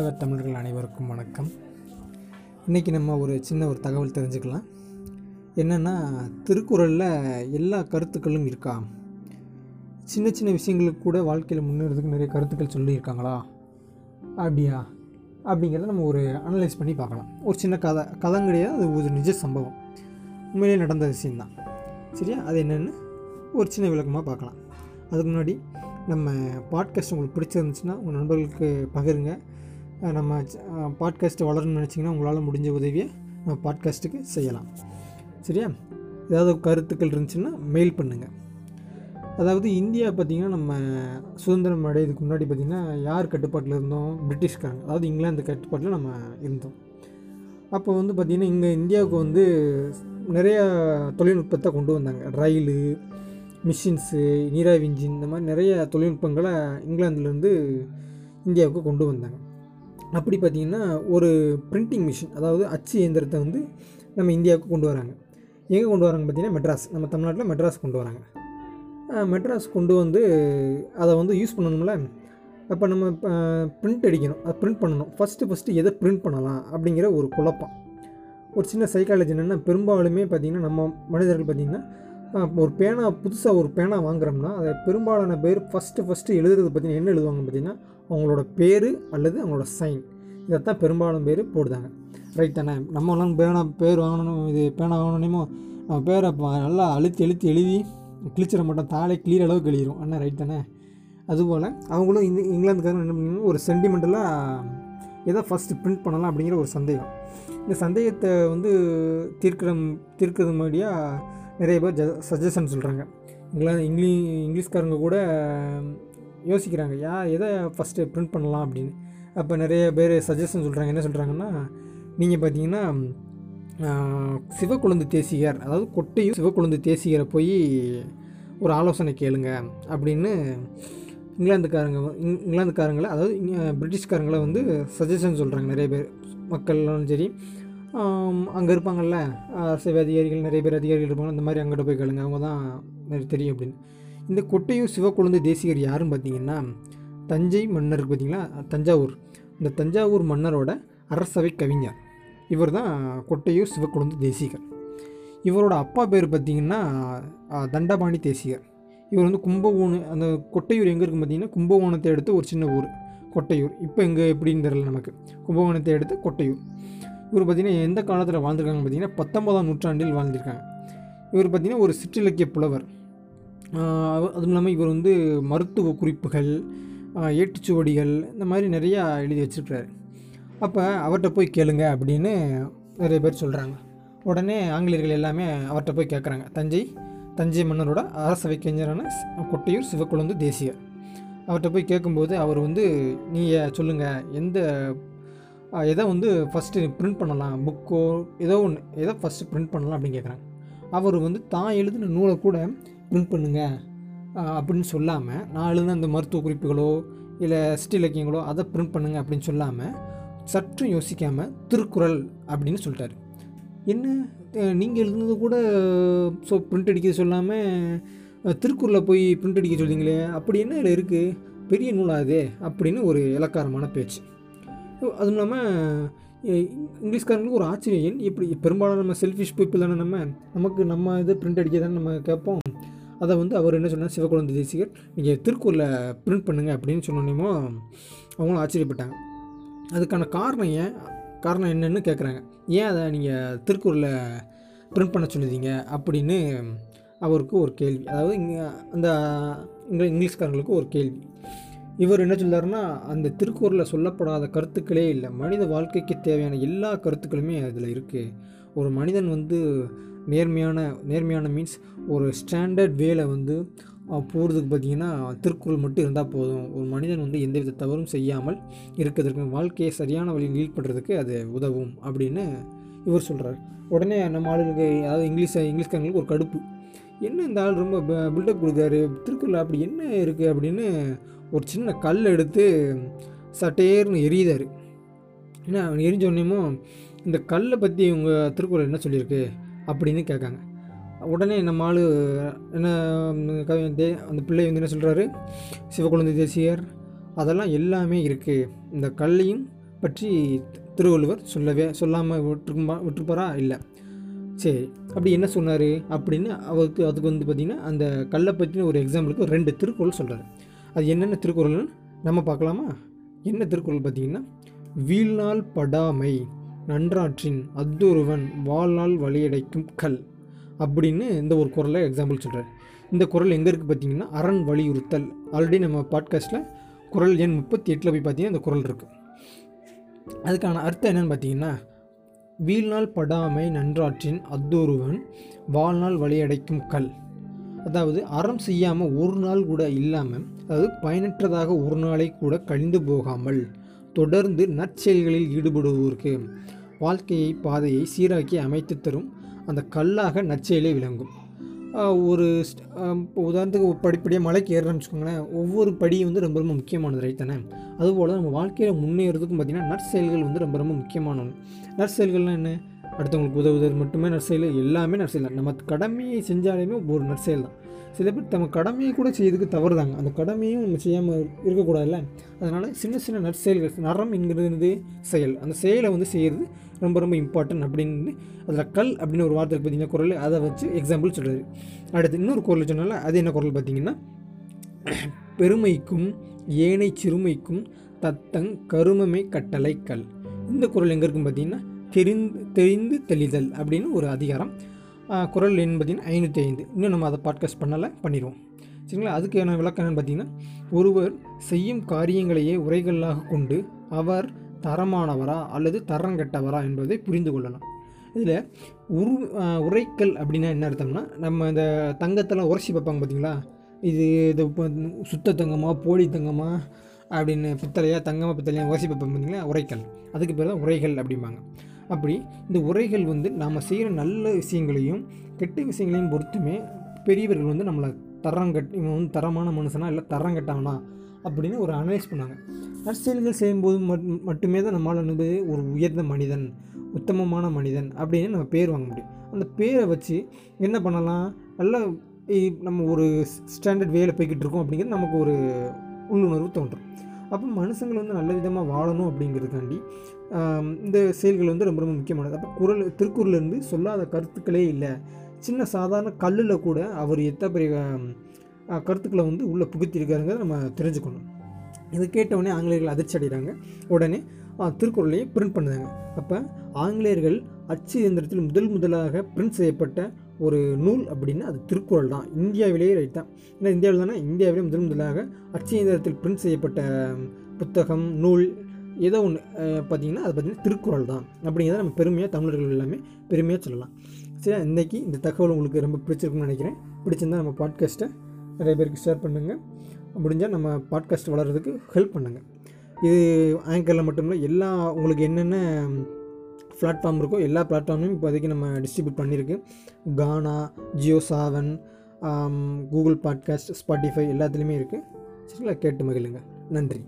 உலக தமிழர்கள் அனைவருக்கும் வணக்கம். இன்றைக்கி நம்ம ஒரு சின்ன ஒரு தகவல் தெரிஞ்சுக்கலாம். என்னென்னா திருக்குறளில் எல்லா கருத்துக்களும் இருக்கா? சின்ன சின்ன விஷயங்களுக்கு கூட வாழ்க்கையில் முன்னேறதுக்கு நிறைய கருத்துக்கள் சொல்லியிருக்காங்களா? அப்படியா? அப்படிங்கிறத நம்ம ஒரு அனலைஸ் பண்ணி பார்க்கலாம். ஒரு சின்ன கதை கதை கிடையாது அது ஒரு நிஜ சம்பவம். உண்மையிலே நடந்த விஷயந்தான் சரியா? அது என்னென்னு ஒரு சின்ன விளக்கமாக பார்க்கலாம். அதுக்கு முன்னாடி நம்ம பாட்காஸ்ட் உங்களுக்கு பிடிச்சிருந்துச்சுன்னா உங்கள் நண்பர்களுக்கு பகிருங்க. நம்ம பாட்காஸ்ட்டு வளரணும்னு நினச்சிங்கன்னா உங்களால் முடிஞ்ச உதவியை நம்ம பாட்காஸ்ட்டுக்கு செய்யலாம். சரியா? ஏதாவது கருத்துக்கள் இருந்துச்சுன்னா மெயில் பண்ணுங்கள் அதாவது இந்தியா பார்த்திங்கன்னா நம்ம சுதந்திரம் அடையிறதுக்கு முன்னாடி பார்த்திங்கன்னா யார் கட்டுப்பாட்டில் இருந்தோம்? பிரிட்டிஷ்காரங்க. அதாவது இங்கிலாந்து கட்டுப்பாட்டில் நம்ம இருந்தோம். அப்போ வந்து பார்த்திங்கன்னா இங்கே இந்தியாவுக்கு வந்து நிறைய தொழில்நுட்பத்தை கொண்டு வந்தாங்க. ரயிலு மிஷின்ஸு நீராவி இன்ஜின் இந்த மாதிரி நிறைய தொழில்நுட்பங்களை இங்கிலாந்துலேருந்து இந்தியாவுக்கு கொண்டு வந்தாங்க. அப்படி பார்த்திங்கன்னா ஒரு பிரிண்டிங் மிஷின் அதாவது அச்சு இயந்திரத்தை வந்து நம்ம இந்தியாவுக்கு கொண்டு வராங்க. எங்கே கொண்டு வராங்க பார்த்திங்கன்னா மெட்ராஸ். நம்ம தமிழ்நாட்டில் மெட்ராஸ் கொண்டு வராங்க. மெட்ராஸ் கொண்டு வந்து அதை வந்து யூஸ் பண்ணணும்ல? அப்போ நம்ம பிரிண்ட் அடிக்கணும். அதை பிரிண்ட் பண்ணணும். ஃபஸ்ட்டு ஃபஸ்ட்டு எதை பிரிண்ட் பண்ணலாம் அப்படிங்கிற ஒரு குழப்பம். ஒரு சின்ன சைக்காலஜி என்னென்னா பெரும்பாலுமே பார்த்திங்கன்னா நம்ம மனிதர்கள் பார்த்திங்கன்னா ஒரு பேனா புதுசாக ஒரு பேனா வாங்குறோம்னா அதை பெரும்பாலான பேர் ஃபஸ்ட்டு ஃபஸ்ட்டு எழுதுறது பார்த்திங்கன்னா என்ன எழுதுவாங்க பார்த்திங்கன்னா அவங்களோட பேர் அல்லது அவங்களோட சைன் இதைத்தான் பெரும்பாலும் பேர் போடுதாங்க ரைட் தானே? நம்மளாம் பேனா பேர் வாங்கணும் இது பேனா வாங்கணுமோ நம்ம பேரை நல்லா அழுத்தி அழுத்தி எழுதி கிழிச்சிட மாட்டோம். தாளை கிளியர் அளவுக்கு எழுதிடும் அண்ணா ரைட் தானே? அதுபோல் அவங்களும் இந்த இங்கிலாந்துக்காரங்க என்ன பண்ணீங்கன்னா ஒரு சென்டிமெண்டலாக எதை ஃபஸ்ட்டு பிரிண்ட் பண்ணலாம் அப்படிங்கிற ஒரு சந்தேகம். இந்த சந்தேகத்தை வந்து தீர்க்கிற தீர்க்கிறது மாதிரியாக நிறைய பேர் சஜஷன் சொல்கிறாங்க இங்கிலா இங்கிலீ இங்கிலீஷ்காரங்க கூட யோசிக்கிறாங்க. யா எதை ஃபஸ்ட்டு பிரிண்ட் பண்ணலாம்? அப்படின்னு. அப்போ நிறைய பேர் சஜஷன் சொல்கிறாங்க என்ன சொல்கிறாங்கன்னா நீங்கள் பார்த்தீங்கன்னா ஆஹ், சிவக்குழந்து தேசிகர் அதாவது கொட்டையும் சிவக்குழந்து தேசிகரை போய் ஒரு ஆலோசனை கேளுங்க. அப்படின்னு இங்கிலாந்துக்காரங்க இங்- இங்கிலாந்துக்காரங்களை அதாவது பிரிட்டிஷ்காரங்களை வந்து சஜஷன் சொல்கிறாங்க நிறைய பேர் மக்கள்லாம் சரி அங்கே இருப்பாங்கல்ல? அரசியல் அதிகாரிகள் நிறைய பேர் அதிகாரிகள் இருப்பாங்க. இந்த மாதிரி அங்கிட்ட போய் கேளுங்க. அவங்க தான் நிறைய தெரியும் அப்படின்னு. இந்த கொட்டையூர் சிவக்குழந்தை தேசிகர் யாருன்னு பார்த்தீங்கன்னா தஞ்சை மன்னர் பார்த்தீங்களா தஞ்சாவூர். இந்த தஞ்சாவூர் மன்னரோட அரசவை கவிஞர். இவர் தான் கொட்டையூர் சிவக்குழந்தை தேசிகர். இவரோட அப்பா பேர் பார்த்திங்கன்னா தண்டபாணி தேசிகர். இவர் வந்து கும்பகோணம் அந்த கொட்டையூர் எங்கே இருக்கும் பார்த்தீங்கன்னா கும்பகோணத்தை எடுத்து ஒரு சின்ன ஊர் கொட்டையூர். இப்போ எங்கே எப்படின்னு தெரில நமக்கு. கும்பகோணத்தை எடுத்து கொட்டையூர். இவர் பார்த்தீங்கன்னா எந்த காலத்தில் வாழ்ந்திருக்காங்க பார்த்தீங்கன்னா பத்தொன்பதாம் நூற்றாண்டில் வாழ்ந்திருக்காங்க. இவர் பார்த்தீங்கன்னா ஒரு சிற்றிலக்கிய புலவர். அதுவும் இல்லாமல் இவர் வந்து மருத்துவ குறிப்புகள் ஏட்டுச்சுவடிகள் இந்த மாதிரி நிறையா எழுதி வச்சிருக்கிறாரு. அப்போ அவர்கிட்ட போய் கேளுங்க அப்படின்னு நிறைய பேர் சொல்கிறாங்க உடனே ஆங்கிலேயர்கள் எல்லாமே அவர்கிட்ட போய் கேட்குறாங்க தஞ்சை தஞ்சை மன்னரோட அரசவை கலைஞரான கொட்டையூர் சிவக்குழந்து தேசியர். அவர்கிட்ட போய் கேட்கும்போது அவர் வந்து நீங்கள் சொல்லுங்கள் எந்த எதை வந்து ஃபஸ்ட்டு பிரிண்ட் பண்ணலாம் புக்கோ ஏதோ ஒன்று எதை ஃபஸ்ட்டு பிரிண்ட் பண்ணலாம் அப்படின்னு கேட்குறாங்க அவர் வந்து தான் எழுதின நூலை கூட பிரிண்ட் பண்ணுங்கள் அப்படின்னு சொல்லாமல் நான் எழுதின அந்த மருத்துவ குறிப்புகளோ இல்லை சிட்டி இலக்கியங்களோ அதை பிரிண்ட் பண்ணுங்கள் அப்படின்னு சொல்லாமல் சற்றும் யோசிக்காமல் திருக்குறள் அப்படின்னு சொல்லிட்டாரு. என்ன? நீங்கள் எழுதுனது கூட ஸோ பிரிண்ட் அடிக்க சொல்லாமல் திருக்குறளை போய் பிரிண்ட் அடிக்க சொல்கிறீங்களே அப்படி என்ன இதில் இருக்குது பெரிய நூலாகுது அப்படின்னு ஒரு இலக்காரமான பேச்சு. அதுவும் இல்லாமல் இங்கிலீஷ்காரங்களுக்கு ஒரு ஆச்சரியம். ஏன்? இப்படி பெரும்பாலும் நம்ம செல்ஃபிஷ் பீப்புள் தானே நம்ம? நமக்கு நம்ம இது பிரிண்ட் அடிக்க தானே நம்ம கேட்போம். அதை வந்து அவர் என்ன சொன்னார்? சிவகுழந்தை தேசிகர் நீங்கள் திருக்குறளை பிரிண்ட் பண்ணுங்கள் அப்படின்னு சொன்னோன்னேமோ அவங்களும் ஆச்சரியப்பட்டாங்க. அதுக்கான காரணம் ஏன்? காரணம் என்னன்னு கேட்குறாங்க ஏன் அதை நீங்கள் திருக்கூரில் பிரிண்ட் பண்ண சொல்லுதீங்க அப்படின்னு அவருக்கு ஒரு கேள்வி. அதாவது இங்கே அந்த இங்கிலீஷ்காரங்களுக்கு ஒரு கேள்வி. இவர் என்ன சொல்கிறாருன்னா அந்த திருக்குறளில் சொல்லப்படாத கருத்துக்களே இல்லை. மனித வாழ்க்கைக்கு தேவையான எல்லா கருத்துக்களுமே அதில் இருக்குது ஒரு மனிதன் வந்து நேர்மையான நேர்மையான மீன்ஸ் ஒரு ஸ்டாண்டர்ட் வேலை வந்து போகிறதுக்கு பார்த்தீங்கன்னா திருக்குறள் மட்டும் இருந்தால் போதும். ஒரு மனிதன் வந்து எந்தவித தவறும் செய்யாமல் இருக்கிறதுக்கு வாழ்க்கையை சரியான வழியில் லீட் பண்ணுறதுக்கு அது உதவும் அப்படின்னு இவர் சொல்கிறார் உடனே நம்ம ஆளுங்களுக்கு அதாவது இங்கிலீஷ் இங்கிலீஷ்காரங்களுக்கு ஒரு கடுப்பு. என்ன இந்த ஆள் ரொம்ப பில்டப் கொடுக்காரு திருக்குறள் அப்படி என்ன இருக்குது அப்படின்னு ஒரு சின்ன கல் எடுத்து சட்டேர்னு எரியுதாரு என்ன அவன் எரிஞ்சோடனேமோ இந்த கல்லை பற்றி உங்கள் திருக்குறள் என்ன சொல்லியிருக்கு? அப்படின்னு கேட்காங்க. உடனே நம்ம ஆள் என்ன அந்த பிள்ளை வந்து என்ன சொல்கிறாரு சிவகுழந்தை தேசியர் அதெல்லாம் எல்லாமே இருக்குது இந்த கல்லையும் பற்றி திருவள்ளுவர் சொல்லவே சொல்லாமல் விட்டுருமா விட்டுருப்பாரா? இல்லை. சரி அப்படி என்ன சொன்னார்? அப்படின்னு அவருக்கு அதுக்கு வந்து பார்த்திங்கன்னா அந்த கல்லை பற்றின ஒரு எக்ஸாம்பிளுக்கு ரெண்டு திருக்குறள் சொல்கிறாரு அது என்னென்ன திருக்குறள்னு நம்ம பார்க்கலாமா? என்ன திருக்குறள் பார்த்திங்கன்னா வீழ்நாள் படாமை நன்றாற்றின் அத்தொருவன் வாழ்நாள் வழியடைக்கும் கல் அப்படின்னு இந்த ஒரு குரலை எக்ஸாம்பிள் சொல்கிறார் இந்த குரல் எங்கே இருக்குது பார்த்தீங்கன்னா அரண் வலியுறுத்தல். ஆல்ரெடி நம்ம பாட்காஸ்ட்டில் குரல் எண் முப்பத்தி எட்டில் போய் பார்த்தீங்கன்னா இந்த குரல் இருக்குது அதுக்கான அர்த்தம் என்னென்னு பார்த்தீங்கன்னா வீழ்நாள் படாமை நன்றாற்றின் அத்தொருவன் வாழ்நாள் வழியடைக்கும் கல். அதாவது அறம் செய்யாமல் ஒரு நாள் கூட இல்லாமல் அதாவது பயனற்றதாக ஒரு நாளை கூட கழிந்து போகாமல் தொடர்ந்து நற்செயல்களில் ஈடுபடுவோருக்கு. வாழ்க்கையை பாதையை சீராக்கி அமைத்து தரும் அந்த கல்லாக நற்செயலே விளங்கும். ஒரு உதாரணத்துக்கு படிப்படியாக மலைக்கு ஏறுறோம்னு வச்சுக்கோங்களேன் ஒவ்வொரு படியும் வந்து ரொம்ப ரொம்ப முக்கியமானது ரைட் தானே? அதுபோல் நம்ம வாழ்க்கையில் முன்னேறதுக்கும் பார்த்திங்கன்னா நற்செயல்கள் வந்து ரொம்ப ரொம்ப முக்கியமான ஒன்று நற்செயல்கள்லாம் என்ன? அடுத்தவங்களுக்கு உதவுதல் மட்டுமே நற்செயல் எல்லாமே நற்செயல் தான். நம்ம கடமையை செஞ்சாலுமே ஒரு நற்செயல் தான். சில பேர் நம்ம கடமையை கூட செய்யறதுக்கு தவறுதாங்க. அந்த கடமையும் நம்ம செய்யாமல் இருக்கக்கூடாதுல்ல? அதனால் சின்ன சின்ன நற்செயல்கள் நரம் என்கிறது செயல். அந்த செயலை வந்து செய்கிறது ரொம்ப ரொம்ப இம்பார்ட்டன்ட் அப்படின்னு அதில் கல் அப்படின்னு ஒரு வார்த்தை பார்த்தீங்கன்னா குரல் அதை வச்சு எக்ஸாம்பிள் சொல்கிறாரு அடுத்து இன்னொரு குரல் சொன்னால அது என்ன குரல் பார்த்தீங்கன்னா பெருமைக்கும் ஏனை சிறுமைக்கும் தத்தங் கருமமே கட்டளை கல். இந்த குரல் எங்கே இருக்குன்னு பார்த்தீங்கன்னா தெரிந்து தெரிந்து தெளிதல் அப்படின்னு ஒரு அதிகாரம். குரல் எண் பார்த்தீங்கன்னா ஐநூற்றி ஐந்து. இன்னும் நம்ம அதை பாட்காஸ்ட் பண்ணலை பண்ணிடுவோம் சரிங்களா? அதுக்கு என்ன விளக்கம் என்னன்னு பார்த்தீங்கன்னா ஒருவர் செய்யும் காரியங்களையே உரைகளாக கொண்டு அவர் தரமானவரா அல்லது தரங்கெட்டவரா என்பதை புரிந்து கொள்ளலாம் இதில் உரு உரைக்கல் அப்படின்னா என்ன அர்த்தம்னா நம்ம இந்த தங்கத்தெல்லாம் உரைச்சி பார்ப்பாங்க பார்த்தீங்களா? இது இது சுத்த தங்கமாக போலி தங்கமாக அப்படின்னு பித்தளையாக தங்கமாக பித்தளையாக உரைச்சி பார்ப்பாங்க பார்த்தீங்களா? உரைக்கல். அதுக்கு பேர் தான் உரைகள் அப்படிம்பாங்க. அப்படி இந்த உரைகள் வந்து நாம் செய்கிற நல்ல விஷயங்களையும் கெட்ட விஷயங்களையும் பொறுத்துமே பெரியவர்கள் வந்து நம்மளை தரம் கட் இவன் வந்து தரமான மனுஷனா இல்லை தரம் கட்டானா அப்படின்னு ஒரு அனலைஸ் பண்ணாங்க. நற்செயல்கள் செய்யும்போது மட்- மட்டுமே தான் நம்மளால் வந்து ஒரு உயர்ந்த மனிதன் உத்தமமான மனிதன் அப்படின்னு நம்ம பேர் வாங்க முடியும். அந்த பேரை வச்சு என்ன பண்ணலாம்? நல்லா நம்ம ஒரு ஸ்டாண்டர்ட் வேலை போய்கிட்டு இருக்கோம் அப்படிங்கிறது நமக்கு ஒரு உள்ளுணர்வு தோன்றும். அப்போ மனுஷங்கள் வந்து நல்ல விதமாக வாழணும் அப்படிங்கிறதுக்காண்டி இந்த செயல்கள் வந்து ரொம்ப ரொம்ப முக்கியமானது. அப்போ குரல் திருக்குறள்லேருந்து சொல்லாத கருத்துக்களே இல்லை. சின்ன சாதாரண கல்லில் கூட அவர் எத்தனை பெரிய கருத்துக்களை வந்து உள்ளே புகுத்திருக்காருங்கிறத நம்ம தெரிஞ்சுக்கணும். இதை கேட்டவுடனே ஆங்கிலேயர்கள் அதிர்ச்சி அடைகிறாங்க உடனே திருக்குறளையே பிரிண்ட் பண்ணுறாங்க அப்போ ஆங்கிலேயர்கள் அச்சு இயந்திரத்தில் முதல் முதலாக பிரிண்ட் செய்யப்பட்ட ஒரு நூல் அப்படின்னா அது திருக்குறள் தான். இந்தியாவிலேயே ரைட் தான். ஏன்னா இந்தியாவில் தானே இந்தியாவிலே முதல் முதலாக அச்சு இயந்திரத்தில் பிரிண்ட் செய்யப்பட்ட புத்தகம் நூல் ஏதோ ஒன்று பார்த்தீங்கன்னா அது பார்த்தீங்கன்னா திருக்குறள் தான். அப்படிங்கிறத நம்ம பெருமையாக தமிழர்கள் எல்லாமே பெருமையாக சொல்லலாம். சரி இன்றைக்கி இந்த தகவல் உங்களுக்கு ரொம்ப பிடிச்சிருக்குன்னு நினைக்கிறேன். பிடிச்சிருந்தா நம்ம பாட்காஸ்ட்டை நிறைய பேருக்கு ஷேர் பண்ணுங்கள் முடிஞ்சால் நம்ம பாட்காஸ்ட் வளர்கிறதுக்கு ஹெல்ப் பண்ணுங்கள் இது ஆங்கரில் மட்டும் இல்லை எல்லா உங்களுக்கு என்னென்ன பிளாட்ஃபார்ம் இருக்கோ எல்லா பிளாட்ஃபார்மையும் இப்போதைக்கு நம்ம டிஸ்ட்ரிபியூட் பண்ணியிருக்கு. Gaana Jio Saavn Google podcast Spotify எல்லாத்துலேயுமே இருக்குது சரிங்களா? கேட்டு மகிழுங்க. நன்றி.